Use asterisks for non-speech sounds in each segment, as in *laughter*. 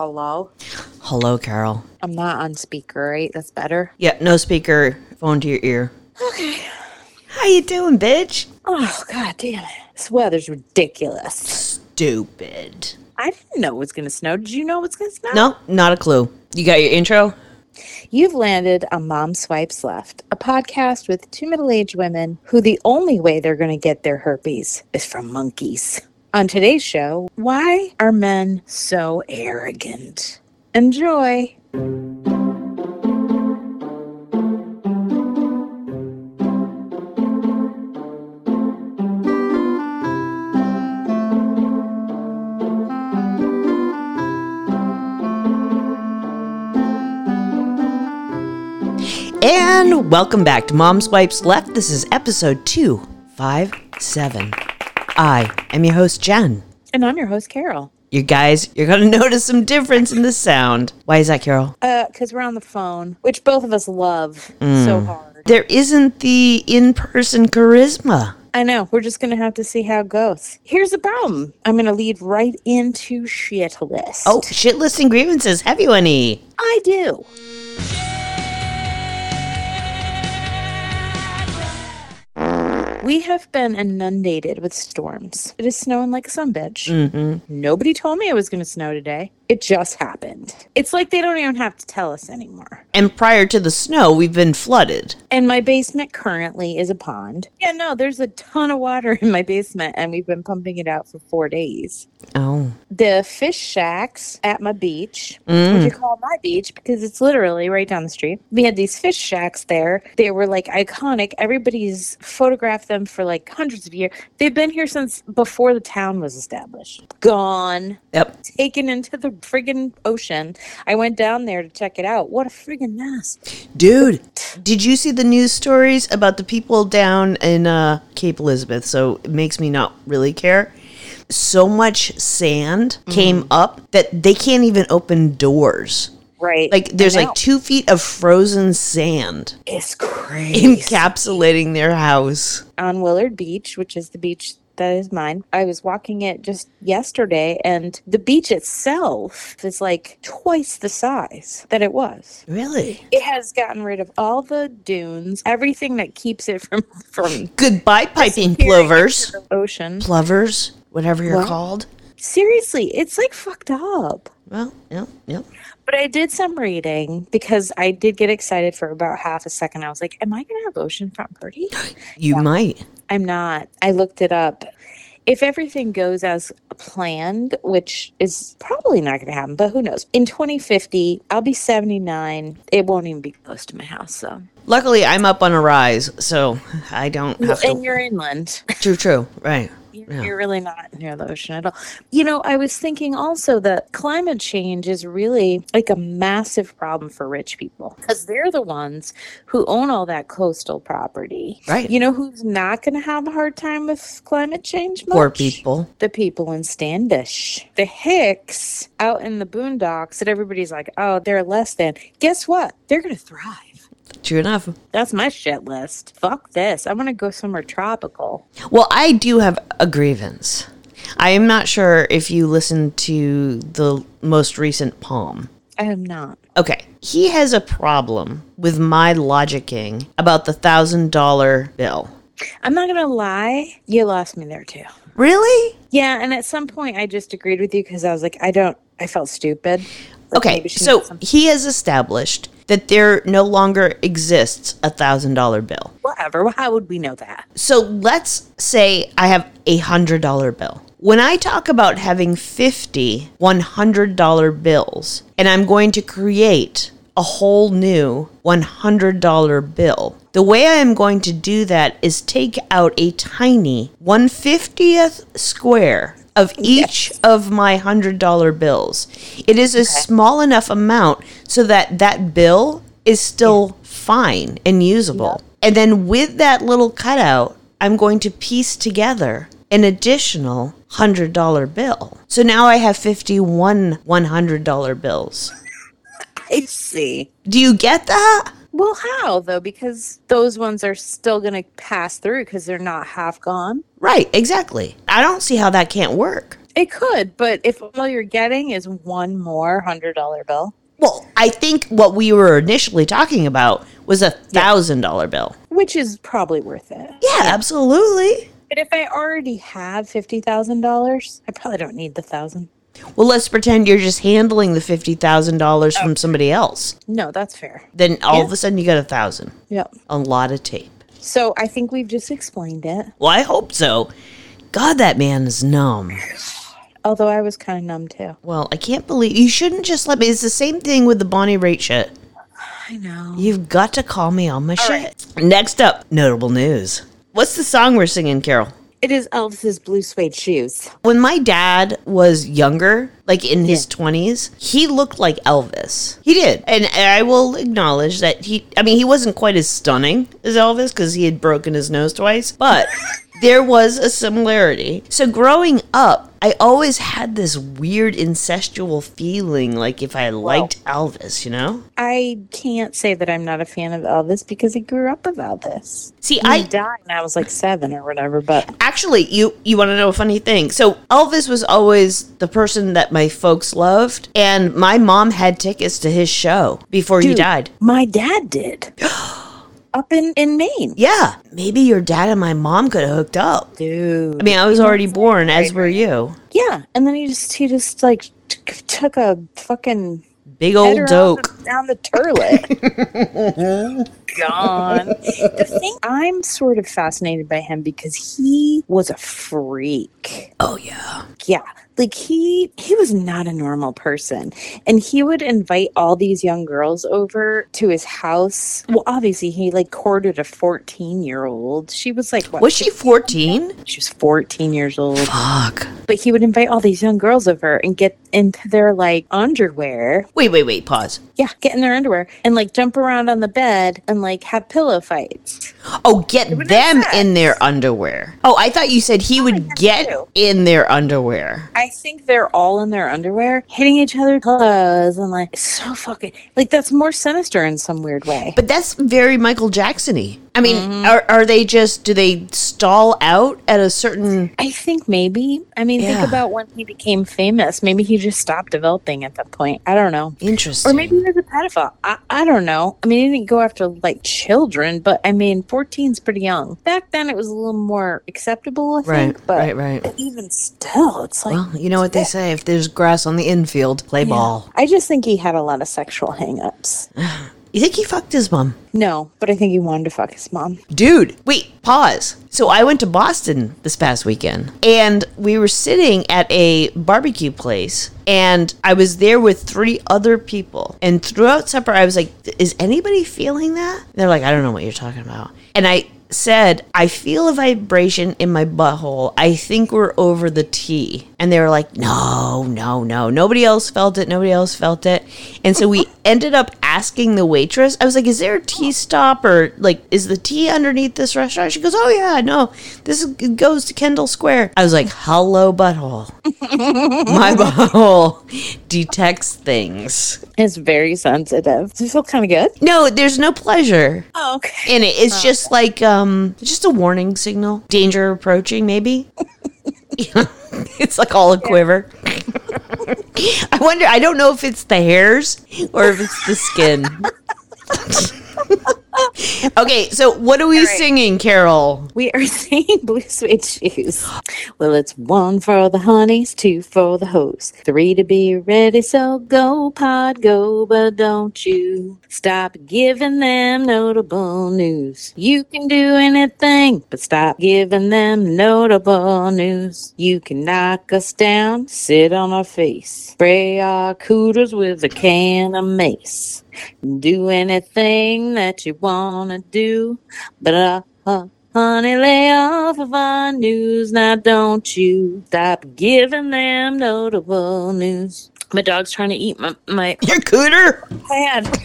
hello. Hello, Carol. I'm not on speaker, right? That's better. Yeah, no speaker, phone to your ear. Okay. How you doing, bitch? Oh god damn it. This weather's ridiculous. Stupid. I didn't know it was gonna snow. Did you know it was gonna snow? No, not a clue. You got your intro? You've landed on Mom Swipes Left, a podcast with two middle aged women who the only way they're going to get their herpes is from monkeys. On today's show, why are men so arrogant? Enjoy. And welcome back to Mom Swipes Left. This is episode 257. I am your host, Jen. And I'm your host, Carol. You guys, you're going *laughs* to notice some difference in the sound. Why is that, Carol? Uh, because we're on the phone, which both of us love so hard. There isn't the in person charisma. I know. We're just going to have to see how it goes. Here's the problem I'm going to lead right into shit list. Oh, shit list and grievances. Have you any? I do. We have been inundated with storms. It is snowing like a sun bitch. Mm-hmm. Nobody told me it was going to snow today. It just happened. It's like they don't even have to tell us anymore. And prior to the snow, we've been flooded. And my basement currently is a pond. Yeah, no, there's a ton of water *laughs* in my basement, and we've been pumping it out for four days. Oh. The fish shacks at my beach, Mm. which I call my beach because it's literally right down the street. We had these fish shacks there. They were like iconic. Everybody's photographed them for like hundreds of years. They've been here since before the town was established. Gone, Yep. taken into the friggin' ocean. I went down there to check it out. What a friggin' mess. Dude, did you see the news stories about the people down in uh, Cape Elizabeth? So it makes me not really care. So much sand came mm-hmm. up that they can't even open doors. Right. Like there's like two feet of frozen sand it's crazy. encapsulating their house. on Willard Beach, which is the beach that is mine. I was walking it just yesterday, and the beach itself is like twice the size that it was. Really? It has gotten rid of all the dunes, everything that keeps it from from Goodbye, piping plovers. ocean. Plovers, whatever you're What? called. Seriously, it's like fucked up. Well, yep, yep. But I did some reading because I did get excited for about half a second. I was like, "Am I going to have oceanfront party?" *gasps* You might. I'm not. I looked it up. If everything goes as planned, which is probably not going to happen, but who knows? In 2050, I'll be 79. It won't even be close to my house, so. Luckily, I'm up on a rise, so I don't have And to. you're inland. True, true. Right. You're, Yeah. you're really not near the ocean at all. You know, I was thinking also that climate change is really like a massive problem for rich people because they're the ones who own all that coastal property. Right. You know who's not going to have a hard time with climate change? Poor people. the people in Standish. The Hicks out in the boondocks that everybody's like, oh, they're less than. Guess what? They're going to thrive. True enough. That's my shit list. Fuck this. I want to go somewhere tropical. Well, I do have a grievance. I am not sure if you listened to the most recent Palm. I am not. Okay. He has a problem with my logicking about the thousand dollar bill. I'm not going to lie. You lost me there too. Really? Yeah. And at some point, I just agreed with you because I was like, I don't, I felt stupid. Like, Okay. So he has established that there no longer exists a thousand dollar bill. whatever. Well, How would we know that? So let's say I have a hundred dollar bill. When I talk about having 50 $100 bills and I'm going to create a whole new $100 bill, the way I am going to do that is take out a tiny 150th square of each of my $100 bills. It is a small enough amount so that that bill is still fine and usable. And then with that little cutout, I'm going to piece together an additional $100 bill. So now I have 51 $100 bills. *laughs* I see. Do you get that? Well, how though? Because those ones are still going to pass through because they're not half gone. Right, exactly. I don't see how that can't work. It could, but if all you're getting is one more hundred dollar bill, Well, I think what we were initially talking about was a thousand dollar bill. which is probably worth it. Yeah, absolutely. But if I already have fifty thousand dollars, I probably don't need the thousand. Well, let's pretend you're just handling the fifty thousand dollars from oh. somebody else. No, that's fair. Then all Yeah. of a sudden you got a thousand. Yep. A lot of tape. So I think we've just explained it. Well, I hope so. God, that man is numb. Although I was kind of numb too. Well, I can't believe you shouldn't just let me. It's the same thing with the Bonnie Raitt shit. I know. You've got to call me on my shit. right. Next up, notable news. What's the song we're singing, Carol? It is Elvis's blue suede shoes. When my dad was younger, like in his 20s, he looked like Elvis. He did. And I will acknowledge that he, I mean, he wasn't quite as stunning as Elvis because he had broken his nose twice, but *laughs* there was a similarity. So growing up, I always had this weird incestual feeling like if I liked Elvis, you know? I can't say that I'm not a fan of Elvis because I grew up with Elvis. See, He I died when I was like seven or whatever, but Actually, you you want to know a funny thing? So Elvis was always the person that my folks loved, and my mom had tickets to his show before he died. my dad did. *gasps* *gasps* up in, in Maine. Yeah, maybe your dad and my mom could have hooked up. Dude. I mean, I was already born, as were you. yeah. And then he just, he just like t- took a fucking Big old doke. the- down the turlet. *laughs* Gone. The thing, I'm sort of fascinated by him because he was a freak. Oh yeah. Yeah. Like he he was not a normal person. And he would invite all these young girls over to his house. Well, obviously he like courted a 14 year old. She was like what? Was she fourteen? She was 14 years old. Fuck. But he would invite all these young girls over and get into their like underwear. Wait, wait, wait. Pause. Yeah, get in their underwear and like jump around on the bed and like have pillow fights. Oh, get them make in their underwear. Oh, I thought you said he would get too. in their underwear. I think they're all in their underwear, hitting each other's clothes and like so fucking like that's more sinister in some weird way. But that's very Michael Jackson-y. I mean, Mm-hmm. are, are they just do they stall out at a certain I think maybe. I mean, Yeah. think about when he became famous. Maybe he just stopped developing at that point. I don't know. interesting? Or maybe he was a pedophile. I, I don't know. I mean, he didn't go after like children, but I mean, 14 is pretty young. Back then, it was a little more acceptable, I Right, think. But right, right. even still, it's like. Well, you know what they say: if there's grass on the infield, play ball. I just think he had a lot of sexual hangups. *sighs* *laughs* You think he fucked his mom? No, but I think he wanted to fuck his mom. Dude, wait, pause. So I went to Boston this past weekend and we were sitting at a barbecue place and I was there with three other people. And throughout supper, I was like, is anybody feeling that? They're like, I don't know what you're talking about. And I said, I feel a vibration in my butthole. I think we're over the T. And they were like, no, no, no. Nobody else felt it. Nobody else felt it. And so we *laughs* ended up asking the waitress, I was like, is there a T stop or like, is the T underneath this restaurant? She goes, oh, yeah, no, this is, goes to Kendall Square. I was like, hello, butthole. *laughs* my butthole detects things. It's very sensitive. Does it feel kind of good? No, there's no pleasure Oh, okay. in it. It's just like um just a warning signal. Danger approaching, maybe. *laughs* It's like all a quiver. *laughs* I wonder I don't know if it's the hairs or if it's the skin. *laughs* okay, so what are we right. singing, Carol? We are *laughs* singing Blue Suede Shoes. Well, it's one for the honeys, two for the hoes, three to be ready. So go, pod, go, but don't you stop giving them notable news. You can do anything, but stop giving them notable news. You can knock us down, sit on our face, spray our cooters with a can of mace. Do anything that you wanna do, but uh, uh honey, lay off of our news now, don't you stop giving them notable news. My dog's trying to eat my my *laughs* Your cooter? pad,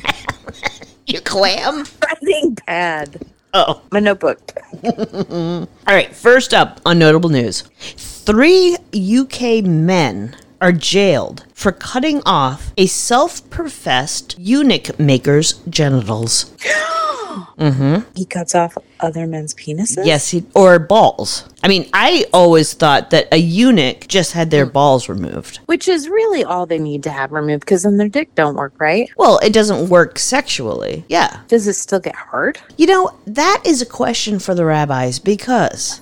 *laughs* Your clam? writing pad, Oh. my notebook. *laughs* All right, first up on notable news. Three UK men are jailed for cutting off a self professed eunuch maker's genitals. Mm-hmm. *gasps* He cuts off other men's penises? Yes, he, or balls. I mean, I always thought that a eunuch just had their balls removed. Which is really all they need to have removed because then their dick don't work, right? Well, it doesn't work sexually. Yeah. Does it still get hard? You know, that is a question for the rabbis because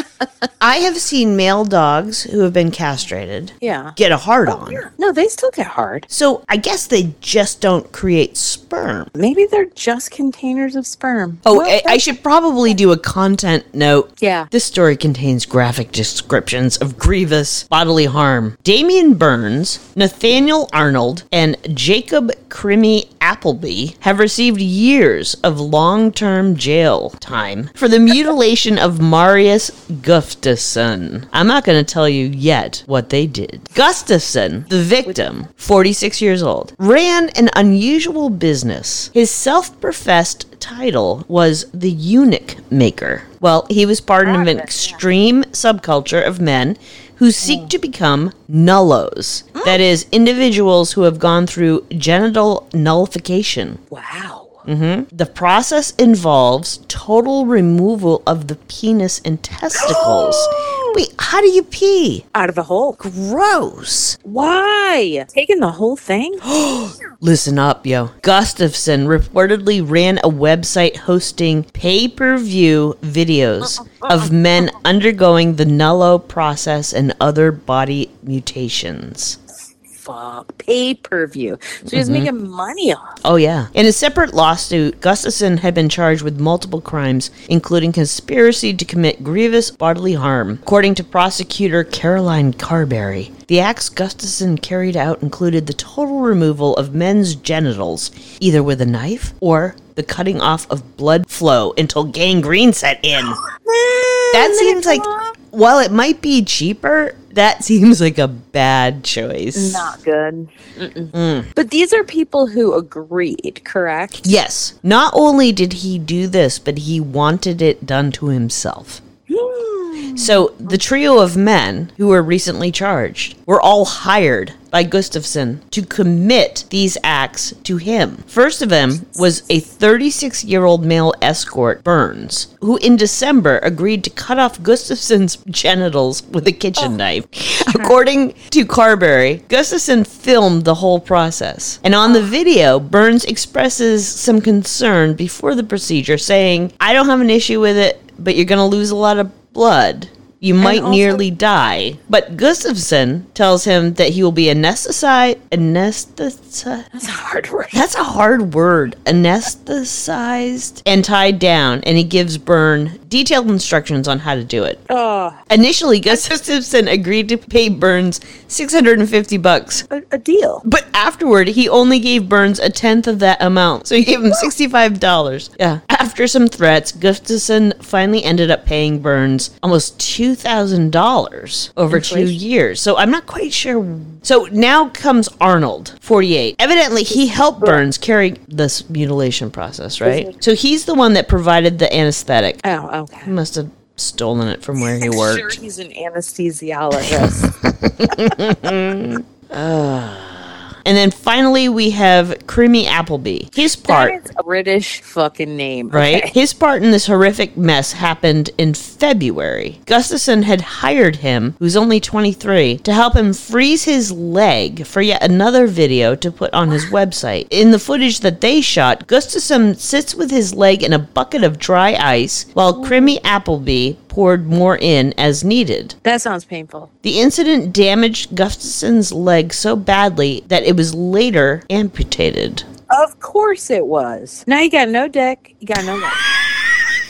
*laughs* I have seen male dogs who have been castrated Yeah. get a hard oh, on. No, they still get hard. So I guess they just don't create sperm. Maybe they're just containers of sperm. Oh, Well, I, I should probably do a content note. Yeah. This story contains graphic descriptions of grievous bodily harm. Damian Burns, Nathaniel Arnold, and Jacob Crimmy Appleby have received years of long term jail time for the mutilation of Marius Gustavson. I'm not going to tell you yet what they did. Gustavson, the victim, 46 years old, ran an unusual business. His self professed title was the eunuch maker. Well, he was part of an extreme subculture of men who seek mm. to become nullos. Mm. That is, individuals who have gone through genital nullification. wow. Mm-hmm. The process involves total removal of the penis and testicles. *gasps* Wait, how do you pee? Out of a hole. Gross. Why? Taking the whole thing? *gasps* *gasps* Listen up, yo. Gustavson reportedly ran a website hosting pay per view videos uh-uh, of uh-uh. men undergoing the nullo process and other body mutations. Fuck. Uh, Pay per view. So he's mm-hmm. making money off. Oh, yeah. In a separate lawsuit, Gustavson had been charged with multiple crimes, including conspiracy to commit grievous bodily harm. According to prosecutor Caroline Carberry, the acts Gustavson carried out included the total removal of men's genitals, either with a knife or the cutting off of blood flow until gangrene set in. *gasps* That seems like, while it might be cheaper, that *laughs* seems like a bad choice. Not good. Mm-mm. Mm. But these are people who agreed, correct? Yes. Not only did he do this, but he wanted it done to himself. *gasps* *gasps* *gasps* So the trio of men who were recently charged were all hired by Gustavson to commit these acts to him. First of them was a 36 year old male escort, Burns, who in December agreed to cut off Gustavson's genitals with a kitchen oh. knife. *laughs* According to Carberry, Gustavson filmed the whole process. And on the video, Burns expresses some concern before the procedure, saying, I don't have an issue with it, but you're going to lose a lot of blood. You might also- nearly die. But Gustavson tells him that he will be anesthetized. Anesthetized. That's a hard word. That's a hard word. Anesthetized and tied down, and he gives Byrne detailed instructions on how to do it. Oh, Initially, Gustavson *laughs* agreed to pay Burns 650 bucks. a, a deal. But afterward, he only gave Burns a tenth of that amount. So he gave him $65. Yeah. After some threats, Gustavson finally ended up paying Burns almost $2,000 over two Inflation. years. So I'm not quite sure. So now comes Arnold, 48. Evidently, he helped Burns carry this mutilation process, right? So he's the one that provided the anesthetic. Oh, okay. must have stolen it from where he *laughs* Sure, worked. he's an anesthesiologist. *laughs* *laughs* Ah. And then finally, we have Crimi-Appleby. His part. that is a British fucking name, right? okay? His part in this horrific mess happened in February. Gustavson had hired him, who's only 23, to help him freeze his leg for yet another video to put on his website. In the footage that they shot, Gustavson sits with his leg in a bucket of dry ice while Crimi-Appleby poured more in as needed. That sounds painful. The incident damaged Gustavson's leg so badly that it was later amputated. Of course it was. Now you got no dick, you got no leg.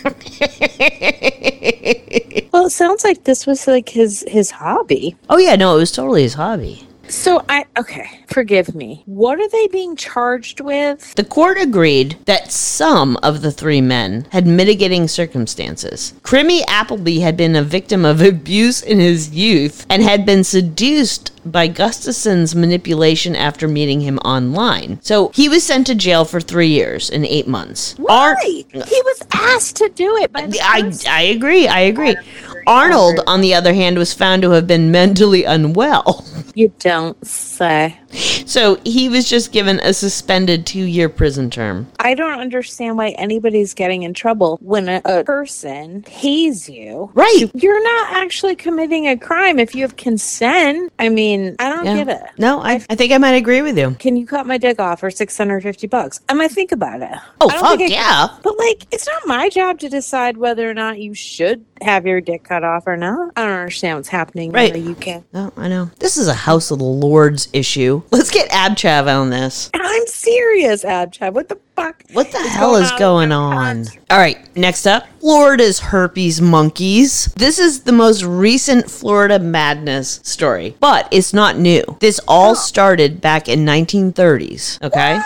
*laughs* well, it sounds like this was like his his hobby. Oh, yeah, no, it was totally his hobby. So I okay, forgive me. What are they being charged with? The court agreed that some of the three men had mitigating circumstances. Crimi-Appleby had been a victim of abuse in his youth and had been seduced by Gustavson's manipulation after meeting him online. So he was sent to jail for three years and eight months. Ar- Why? he was asked to do it by the I, person. I agree. I agree. Arnold, on the other hand, was found to have been mentally unwell. *laughs* You don't say. So he was just given a suspended two year prison term. I don't understand why anybody's getting in trouble when a, a person pays you. Right. You're not actually committing a crime if you have consent. I mean, I don't Yeah. get it. No, I, I think I might agree with you. Can you cut my dick off for 650 bucks? I might think about it. Oh, fuck I- yeah. But like, it's not my job to decide whether or not you should have your dick cut off or not. I don't understand what's happening Right. in the UK. No, I know. This is a House of the Lords issue. *laughs* Let's get Abchav on this. I'm serious, Abchab. What the fuck? What the is hell is with going on? All right, next up Florida's herpes monkeys. This is the most recent Florida madness story, but it's not new. This all oh. started back in 1930s, okay?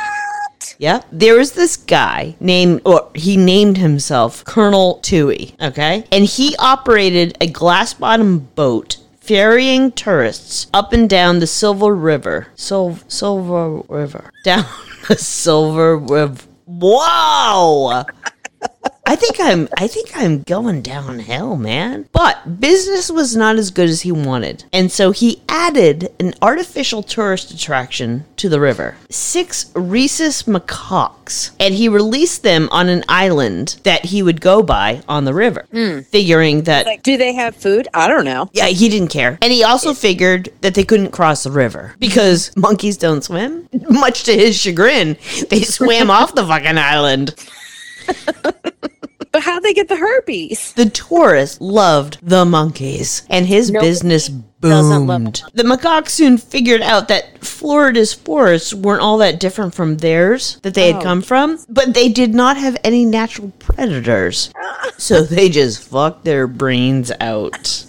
Yep. There was this guy named, or he named himself Colonel Tooey, okay? And he operated a glass bottom boat ferrying tourists up and down the Silver River. Sil- Silver River. *laughs* Down the Silver River. Wow! I think I'm I think I'm going downhill, man. But business was not as good as he wanted. And so he added an artificial tourist attraction to the river. Six rhesus macaques. And he released them on an island that he would go by on the river. Hmm. Figuring that Like, do they have food? I don't know. yeah, he didn't care. And he also figured that they couldn't cross the river because *laughs* monkeys don't swim. Much to his chagrin, they swam *laughs* off the fucking island. *laughs* But how'd they get the herpes? The tourists loved the monkeys, and his business boomed. The macaques soon figured out that Florida's forests weren't all that different from theirs that they had Oh. come from, but they did not have any natural predators. *laughs* so they just fucked their brains out.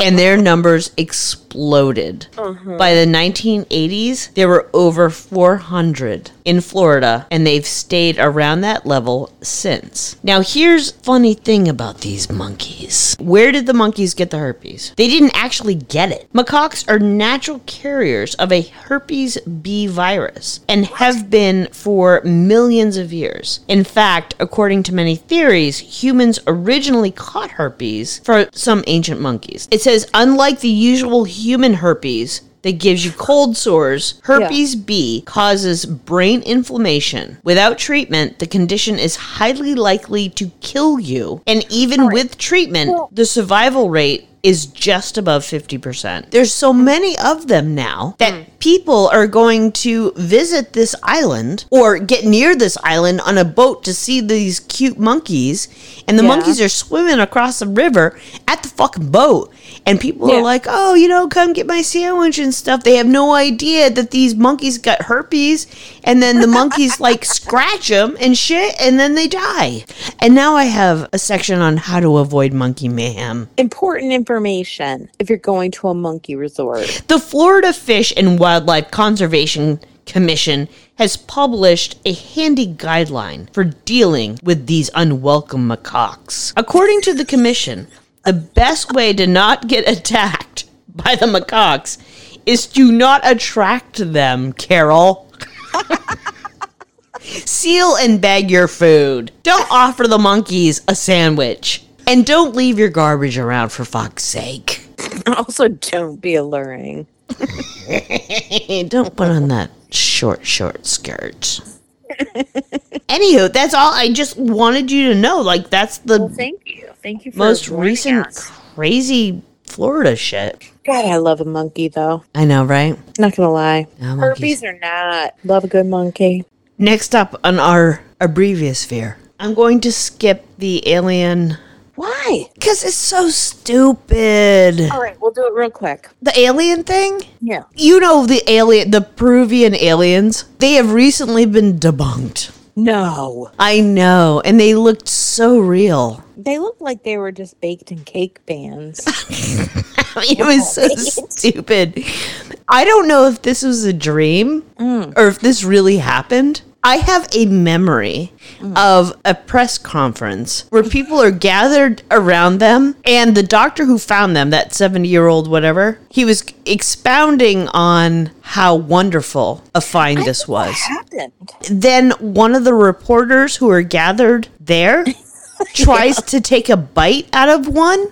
And their numbers exploded. Mm-hmm. By the 1980s, there were over 400 in Florida, and they've stayed around that level since. Now, here's funny thing about these monkeys. Where did the monkeys get the herpes? They didn't actually get it. Macaques are natural carriers of a herpes B virus and have been for millions of years. In fact, according to many theories, humans originally caught herpes for some ancient monkeys. It says, unlike the usual human herpes, that gives you cold sores. Herpes B causes brain inflammation. Without treatment, the condition is highly likely to kill you. And even with treatment, the survival rate is just above 50%. There's so many of them now that mm. people are going to visit this island or get near this island on a boat to see these cute monkeys and the Yeah. monkeys are swimming across the river at the fucking boat and people Yeah. are like, "Oh, you know, come get my sandwich and stuff." They have no idea that these monkeys got herpes, and then the monkeys *laughs* like scratch them and shit, and then they die. And now I have a section on how to avoid monkey mayhem. Important information if you're going to a monkey resort. The Florida Fish and Wildlife Conservation Commission has published a handy guideline for dealing with these unwelcome macaques. According to the commission, the best way to not get attacked by the macaques is to not attract them, Carol. *laughs* Seal and bag your food. Don't offer the monkeys a sandwich. And don't leave your garbage around for fuck's sake. *laughs* Also, don't be alluring. *laughs* Don't put on that short, short skirt. *laughs* Anywho, that's all. I just wanted you to know. Like, that's the Thank you. Thank you for most recent us. crazy Florida shit. God, I love a monkey though. I know, right? Not gonna lie. No. Herpes or not, love a good monkey. Next up on our abbrevious I'm going to skip the alien Why? because it's so stupid. All right, we'll do it real quick. The alien thing? Yeah. You know the alien, the Peruvian aliens? They have recently been debunked. No, I know, and they looked so real. they looked like they were just baked in cake pans. I mean, it was so stupid. I don't know if this was a dream mm. or if this really happened. I have a memory of a press conference where people are gathered around them, and the doctor who found them, that 70 year old whatever, he was expounding on how wonderful a find this was. Then one of the reporters who are gathered there *laughs* tries to take a bite out of one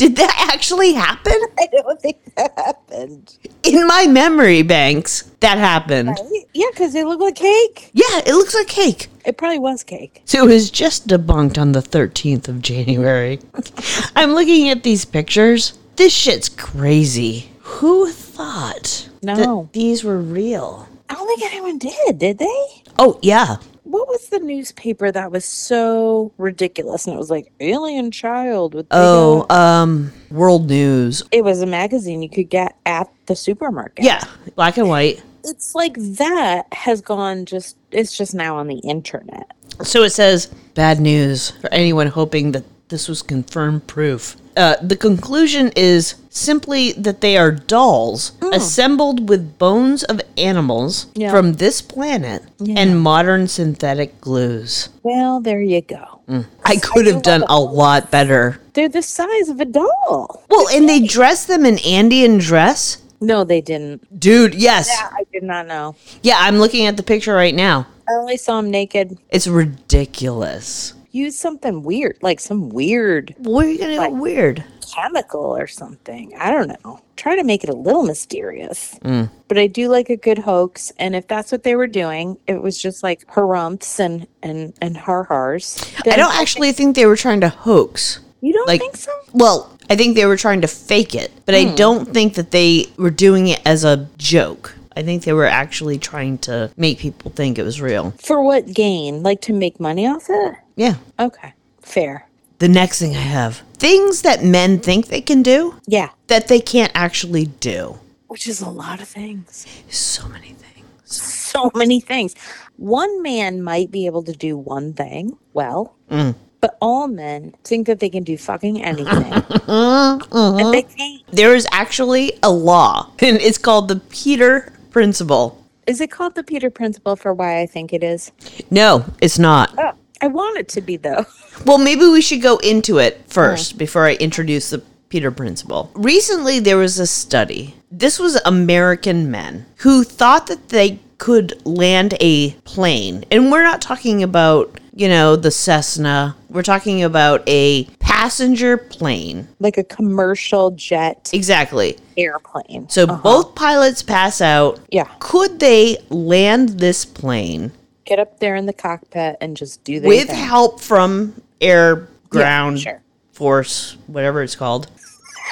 Did that actually happen? I don't think that happened. In my memory banks, that happened. Yeah, because they look like cake. Yeah, it looks like cake. It probably was cake. So it was just debunked on the 13th of January. *laughs* I'm looking at these pictures. This shit's crazy. Who thought No. that these were real? I don't think anyone did, did they? Oh, yeah. What was the newspaper that was so ridiculous? And it was like alien child with. Oh, um, World News. it was a magazine you could get at the supermarket. Yeah, black and white. it's like that has gone just. It's just now on the internet. So it says bad news for anyone hoping that this was confirmed proof. Uh, the conclusion is simply that they are dolls assembled with bones of animals Yeah. from this planet and modern synthetic glues. Well, there you go. I could have done a lot better. They're the size of a doll. Well, and they dress them in Andean dress. No, they didn't. Dude, yes. Yeah, I did not know. Yeah, I'm looking at the picture right now. I only saw him naked. It's ridiculous. Use something weird, like some weird What are you gonna Like- go weird? chemical or something. I don't know. Try to make it a little mysterious. Mm. But I do like a good hoax, and if that's what they were doing, it was just like harumps and and and har hars. I don't actually think they were trying to hoax. You don't like- think so? Well, I think they were trying to fake it, but I don't think that they were doing it as a joke. I think they were actually trying to make people think it was real. For what gain? Like to make money off it? Yeah. Okay, fair. The next thing I have things that men think they can do Yeah, that they can't actually do. which is a lot of things. So many things. So many things. One man might be able to do one thing well, mm. but all men think that they can do fucking anything, *laughs* uh-huh. and they can't. There is actually a law, *laughs* and it's called the Peter Principle. Is it called the Peter Principle for why I think it is? No, it's not. Oh, I want it to be though. *laughs* Well, maybe we should go into it first before I introduce the Peter Principle. Recently, there was a study. This was American men who thought that they could land a plane. And we're not talking about, you know, the Cessna. We're talking about a passenger plane. Like a commercial jet Exactly. airplane. So uh-huh. both pilots pass out. Yeah. Could they land this plane Get up there in the cockpit and just do their with thing. help from air, ground, sure. force, whatever it's called.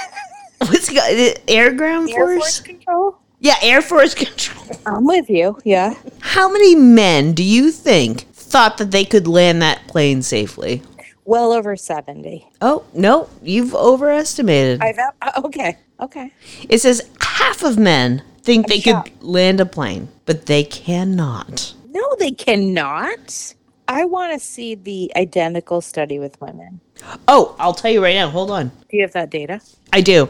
*laughs* What's it called? The Air ground Air force? Force Control? Yeah, Air Force *laughs* Control. I'm with you. Yeah. How many men do you think thought that they could land that plane safely? Well over 70. Oh, no, you've overestimated. I've, uh, okay. Okay. it says half of men think they shocked. could land a plane, but they cannot. No, they cannot. I want to see the identical study with women. Oh, I'll tell you right now. Hold on. Do you have that data? I do.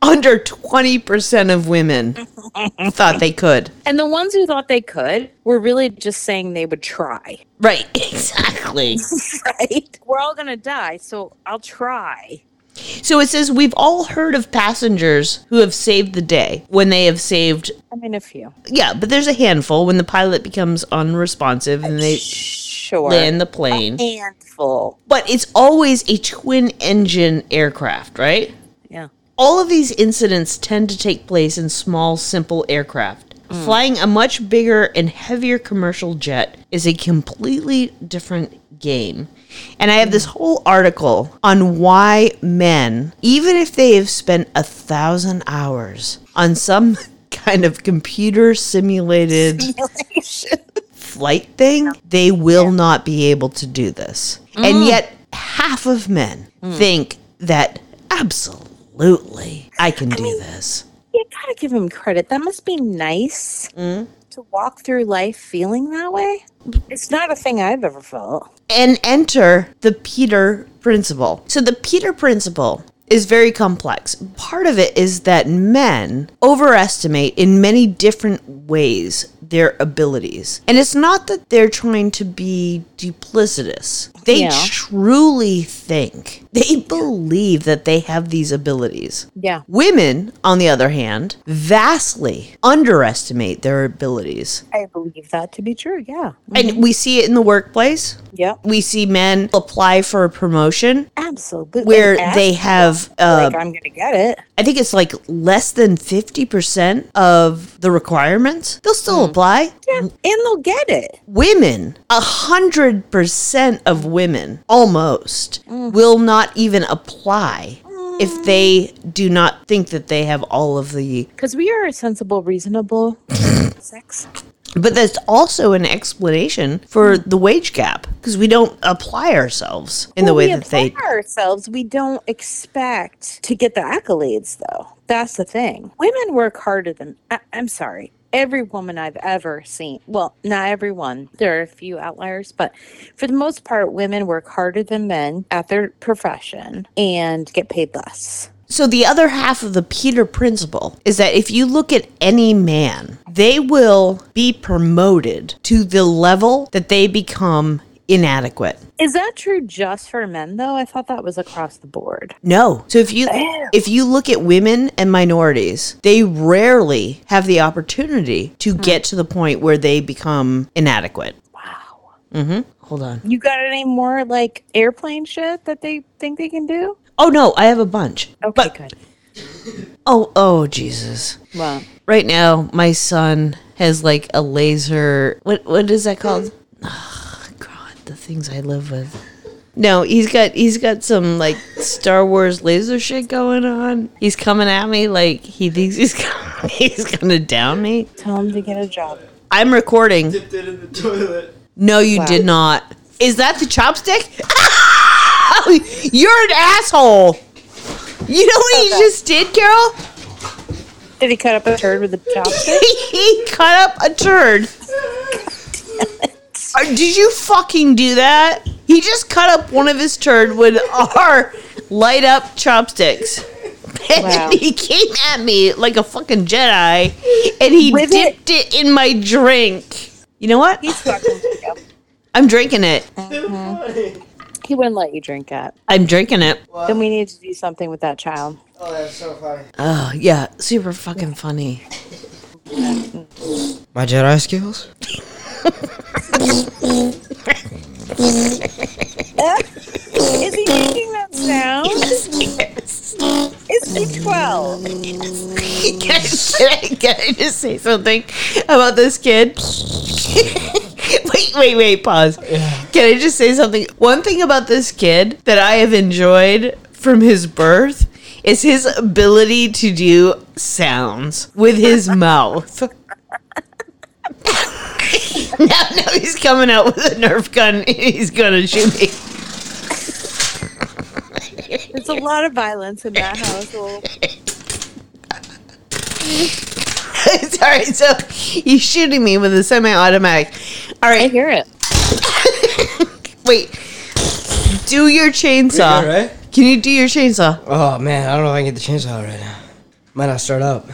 Under 20% of women *laughs* thought they could. And the ones who thought they could were really just saying they would try. Right, *laughs* exactly. *laughs* Right? We're all going to die, so I'll try. So it says we've all heard of passengers who have saved the day when they have saved. I mean, a few. Yeah, but there's a handful when the pilot becomes unresponsive and they Sure. land the plane. A handful. But it's always a twin engine aircraft, right? Yeah. All of these incidents tend to take place in small, simple aircraft. Mm. Flying a much bigger and heavier commercial jet is a completely different game. And I have this whole article on why men, even if they have spent a thousand hours on some *laughs* kind of computer simulated flight thing, they will not be able to do this. And mm. yet, half of men mm. think that absolutely I can do this. You gotta give him credit. That must be nice mm. to walk through life feeling that way. It's not a thing I've ever felt. And enter the Peter principle. So, the Peter principle is very complex. Part of it is that men overestimate in many different ways their abilities. And it's not that they're trying to be duplicitous. They Yeah. truly think, they believe that they have these abilities. Yeah. Women, on the other hand, vastly underestimate their abilities. I believe that to be true. Yeah. And we see it in the workplace. Yeah. We see men apply for a promotion Absolutely. where they have uh, like I'm gonna get it. I think it's like less than 50% of the requirements, they'll still apply. Yeah, and they'll get it. Women, a hundred percent of women almost will not even apply if they do not think that they have all of the Because we are a sensible, reasonable *laughs* sex. but that's also an explanation for the wage gap because we don't apply ourselves in the way we that they apply ourselves. We don't expect to get the accolades, though. That's the thing. Women work harder than. I, I'm sorry. Every woman I've ever seen, well, not everyone, there are a few outliers, but for the most part, women work harder than men at their profession and get paid less. So the other half of the Peter principle is that if you look at any man, they will be promoted to the level that they become inadequate. Is that true just for men, though? I thought that was across the board. No. So if you if you look at women and minorities, they rarely have the opportunity to get to the point where they become inadequate. Wow. Mhm. Hold on. You got any more like airplane shit that they think they can do? Oh no, I have a bunch. Okay, But good. *laughs* oh oh Jesus. Well, Right now, my son has like a laser. What what is that called? *gasps* God, the things I live with. No, he's got he's got some like Star Wars laser shit going on. He's coming at me like he thinks he's *laughs* gonna, he's gonna down me. tell him to get a job. I'm recording. Dipped it in the toilet. No, you Wow. did not. Is that the chopstick? *laughs* You're an asshole. You know what he just did, Carol? Did he cut up a turd with a *laughs* chopstick? he cut up a turd. Did you fucking do that? He just cut up one of his turd with our light up chopsticks. *laughs* And Wow. he came at me like a fucking Jedi and he With dipped it? in my drink. You know what? He's fucking. *laughs* I'm drinking it. Too funny. He wouldn't let you drink it. I'm drinking it. Then we need to do something with that child. Oh, that's so funny. Oh, yeah. Super fucking funny. *laughs* My Jedi skills? *laughs* Is he making that sound? Is he 12? can, I, can, I, can I just say something about this kid? *laughs* wait, wait, wait, pause. Can I just say something? One thing about this kid that I have enjoyed from his birth is his ability to do sounds with his *laughs* mouth. *laughs* now, now he's coming out with a Nerf gun *laughs* he's gonna shoot me. There's a lot of violence in that household. *laughs* Sorry, so he's shooting me with a semi-automatic. All right, I right, hear it. wait. Do your chainsaw. good, right? Can you do your chainsaw? Oh, man, I don't know if I can get the chainsaw right now. Might not start up.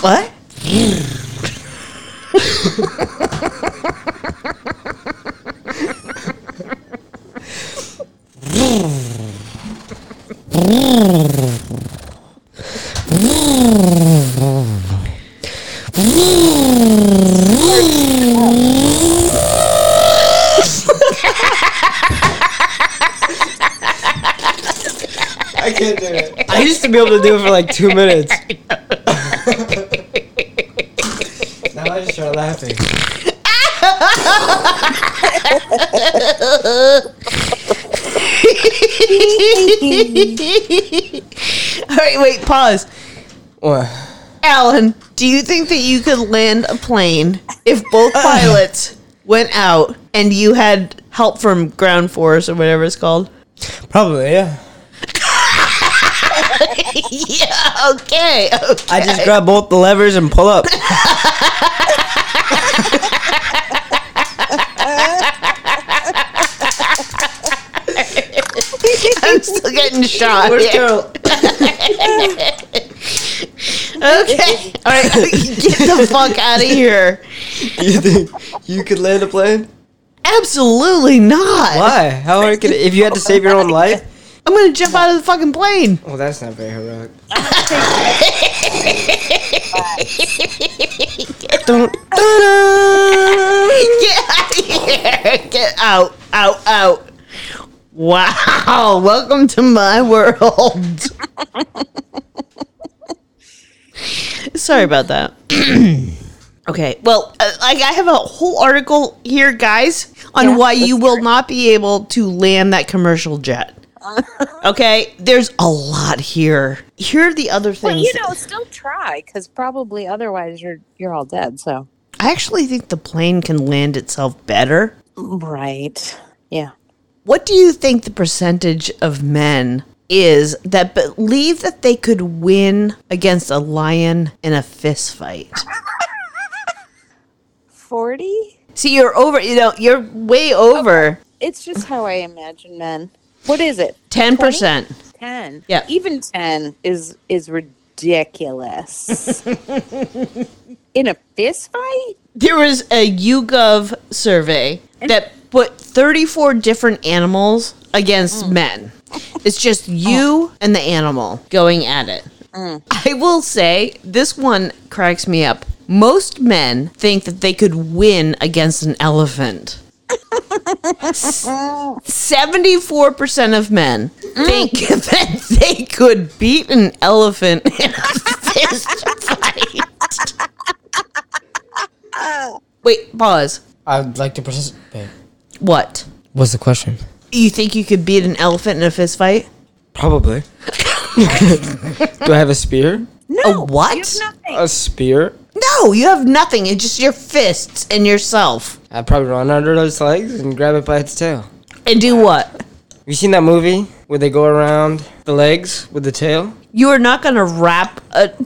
What? I can't do it. I used to be able to do it for like two minutes. *laughs* now I just start laughing. *laughs* All right, wait. Pause. What? Alan, do you think that you could land a plane if both *laughs* pilots went out and you had help from ground force or whatever it's called? Probably, yeah. *laughs* yeah. Okay. okay. I just grab both the levers and pull up. Still getting shot. Where's here. Carol? Okay. All right. *laughs* Get the fuck out of here. You think you could land a plane? Absolutely not. Why? How hard could it? If you had to save your own life? I'm gonna jump out of the fucking plane. Oh, that's not very heroic. *laughs* Don't. *laughs* Get out of here. Get out. Out. Out. Wow, *laughs* welcome to my world. *laughs* Sorry about that. *clears throat* okay, well, uh, like I have a whole article here, guys, on Yeah, why you will not be able to land that commercial jet. *laughs* okay, there's a lot here. Here are the other things. Well, you know, still try because probably otherwise you're you're all dead. So I actually think the plane can land itself better. right, yeah. What do you think the percentage of men is that believe that they could win against a lion in a fist fight? Forty. See, you're over, you know, you're way over It's just how I imagine men. What is it? 10%. Ten. Yeah. Even ten is is ridiculous. *laughs* In a fist fight? There was a YouGov survey that put 34 different animals against mm. men. It's just *laughs* oh. you and the animal going at it. Mm. I will say this one cracks me up. Most men think that they could win against an elephant. *laughs* 74% of men mm. think *laughs* that they could beat an elephant in a fist fight. Wait, pause. I'd like to participate. What? What's the question? You think you could beat an elephant in a fist fight? Probably. *laughs* Do I have a spear? No. A what? You have nothing. A spear? No, you have nothing. It's just your fists and yourself. I'd probably run under those legs and grab it by its tail. And do what? Have you seen that movie where they go around the legs with the tail? You are not going to wrap a, *laughs*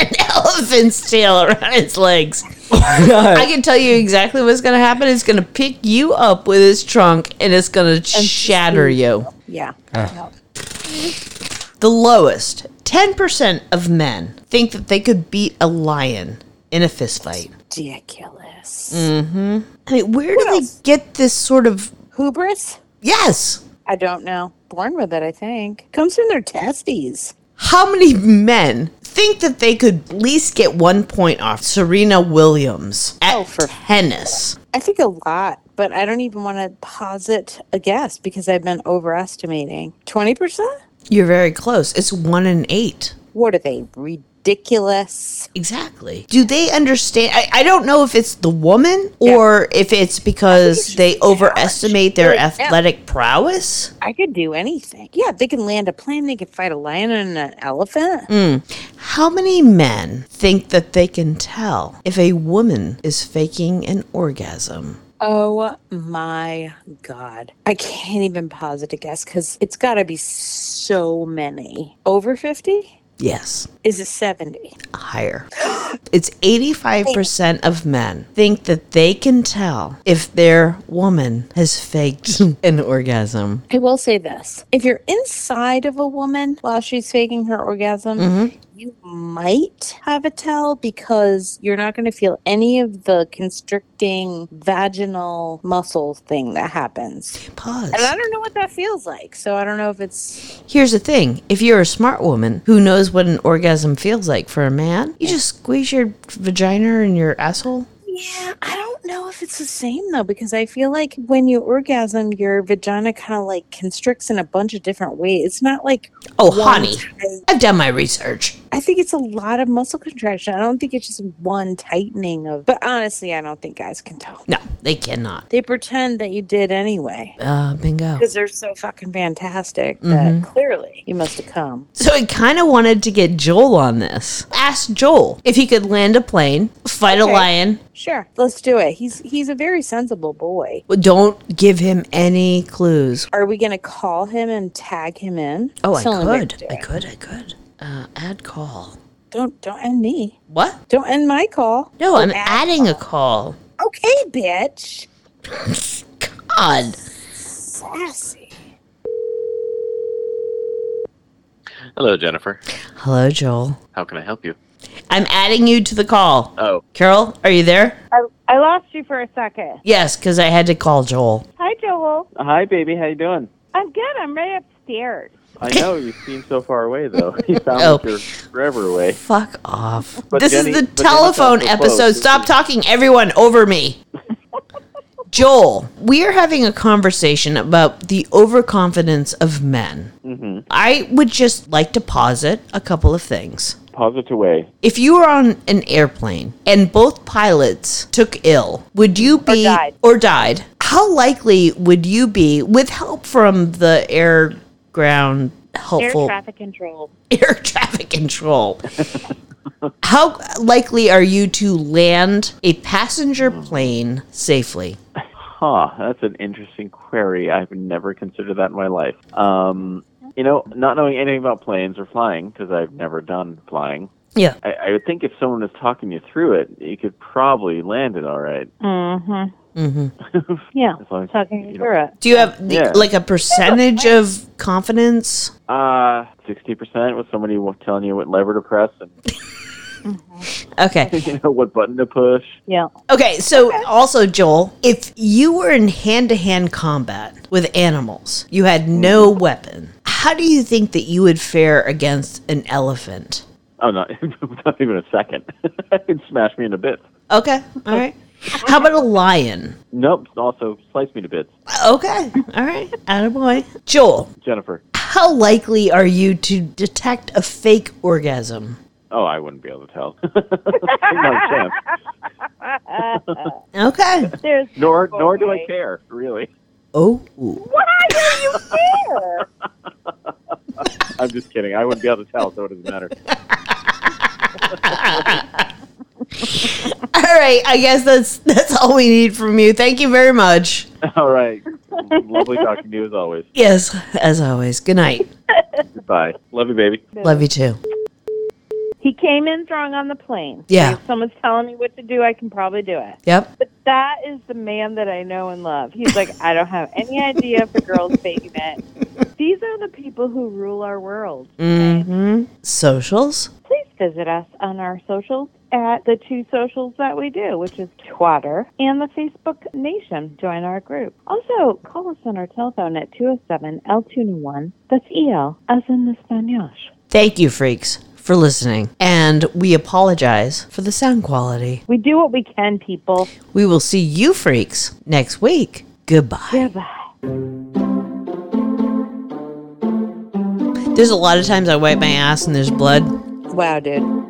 an elephant's tail around its legs. *laughs* I can tell you exactly what's going to happen. It's going to pick you up with its trunk and it's going to shatter you. yeah. Ah. The lowest, 10% of men think that they could beat a lion in a fist fight. Ridiculous. I mean, where do they get this sort of. Hubris? Yes! I don't know. Born with it, I think. Comes from their testes. How many men think that they could at least get one point off Serena Williams at Oh, for- tennis? I think a lot, but I don't even want to posit a guess because I've been overestimating. 20%? You're very close. It's one in eight. What are they? Ridiculous. Exactly. Do they understand? I, I don't know if it's the woman or if it's because they just overestimate their talent. Yeah. athletic prowess. I could do anything. Yeah, they can land a plane, they can fight a lion and an elephant. Mm. How many men think that they can tell if a woman is faking an orgasm? Oh my God. I can't even posit a guess because it's got to be so many. Over 50? Yes. Is it 70? higher. *gasps* It's 85% of men think that they can tell if their woman has faked *laughs* an orgasm. I will say this if you're inside of a woman while she's faking her orgasm, Mm-hmm. You might have a tell because you're not going to feel any of the constricting vaginal muscle thing that happens. Pause. And I don't know what that feels like. So I don't know if it's. Here's the thing if you're a smart woman who knows what an orgasm feels like for a man, you just squeeze your vagina and your asshole. Yeah, I don't know if it's the same though, because I feel like when you orgasm, your vagina kind of like constricts in a bunch of different ways. It's not like. oh, honey, tight- I've done my research. I think it's a lot of muscle contraction. I don't think it's just one tightening of. But honestly, I don't think guys can tell. No, they cannot. They pretend that you did anyway Uh, bingo. because they're so fucking fantastic that clearly you must have come. So I kind of wanted to get Joel on this. Ask Joel if he could land a plane, fight a lion. Sure, let's do it. He's he's a very sensible boy. but Don't give him any clues. Are we gonna call him and tag him in? Oh, I could. I could. I could. Uh, add call. Don't don't end me. What? Don't end my call. No, Oh, I'm add adding a call. Okay, bitch. *laughs* God. Sassy. Hello, Jennifer. Hello, Joel. How can I help you? I'm adding you to the call. Oh, Carol, are you there? I, I lost you for a second. Yes, because I had to call Joel. Hi, Joel. hi, baby. How you doing? I'm good. I'm right upstairs. I know you seem so far away, though. *laughs* You sound Oh. like you're forever away. Fuck off. But this Jenny- is the but Jenny's not telephone episode. close, Stop talking, everyone, over me. *laughs* Joel, we are having a conversation about the overconfidence of men. Mm-hmm. I would just like to posit a couple of things. Posit away. If you were on an airplane and both pilots took ill, would you be died. or died? How likely would you be, with help from the air ground helpful Air traffic control. *laughs* air traffic control. How likely are you to land a passenger plane safely? Huh, that's an interesting query. I've never considered that in my life. Um, you know, not knowing anything about planes or flying, because I've never done flying, Yeah. I, I would think if someone was talking you through it, you could probably land it all right. Mm-hmm. Mm-hmm. *laughs* Yeah. As long as Talking you you know- through it. Do you have the- Yeah. like a percentage of confidence? Uh, 60% with somebody telling you what lever to press and *laughs* Okay. *laughs* you know what button to push. Yeah. Okay. So also, Joel, if you were in hand-to-hand combat with animals, you had no weapon. How do you think that you would fare against an elephant? Oh, no, *laughs* not even a second. *laughs* It'd smash me into bits. Okay. All right. How about a lion? Nope, also slice me to bits. Okay. All right. Attaboy. Joel, Jennifer. how likely are you to detect a fake orgasm? Oh, I wouldn't be able to tell. *laughs* not a chance. Okay. There's Nor, nor do I care, really. Oh. Why do you care? *laughs* I'm just kidding. I wouldn't be able to tell, so it doesn't matter. *laughs* All right. I guess that's that's all we need from you. Thank you very much. All right. Lovely talking to you as always. Yes, as always. Good night. Goodbye. Love you, baby. Love you too. He came in strong on the plane. Yeah. If someone's telling me what to do, I can probably do it. Yep. But that is the man that I know and love. He's like, I don't have any idea if a girl's faking it. These are the people who rule our world. okay? Mm-hmm. Socials. Please visit us on our socials at the two socials that we do, which is Twitter and the Facebook Nation. Join our group. Also, call us on our telephone at 207 L201. That's EL, as in Espanol. Thank you, freaks, for listening. And we apologize for the sound quality. We do what we can, people. We will see you, freaks, next week. Goodbye. Goodbye. There's a lot of times I wipe my ass and there's blood. Wow, dude.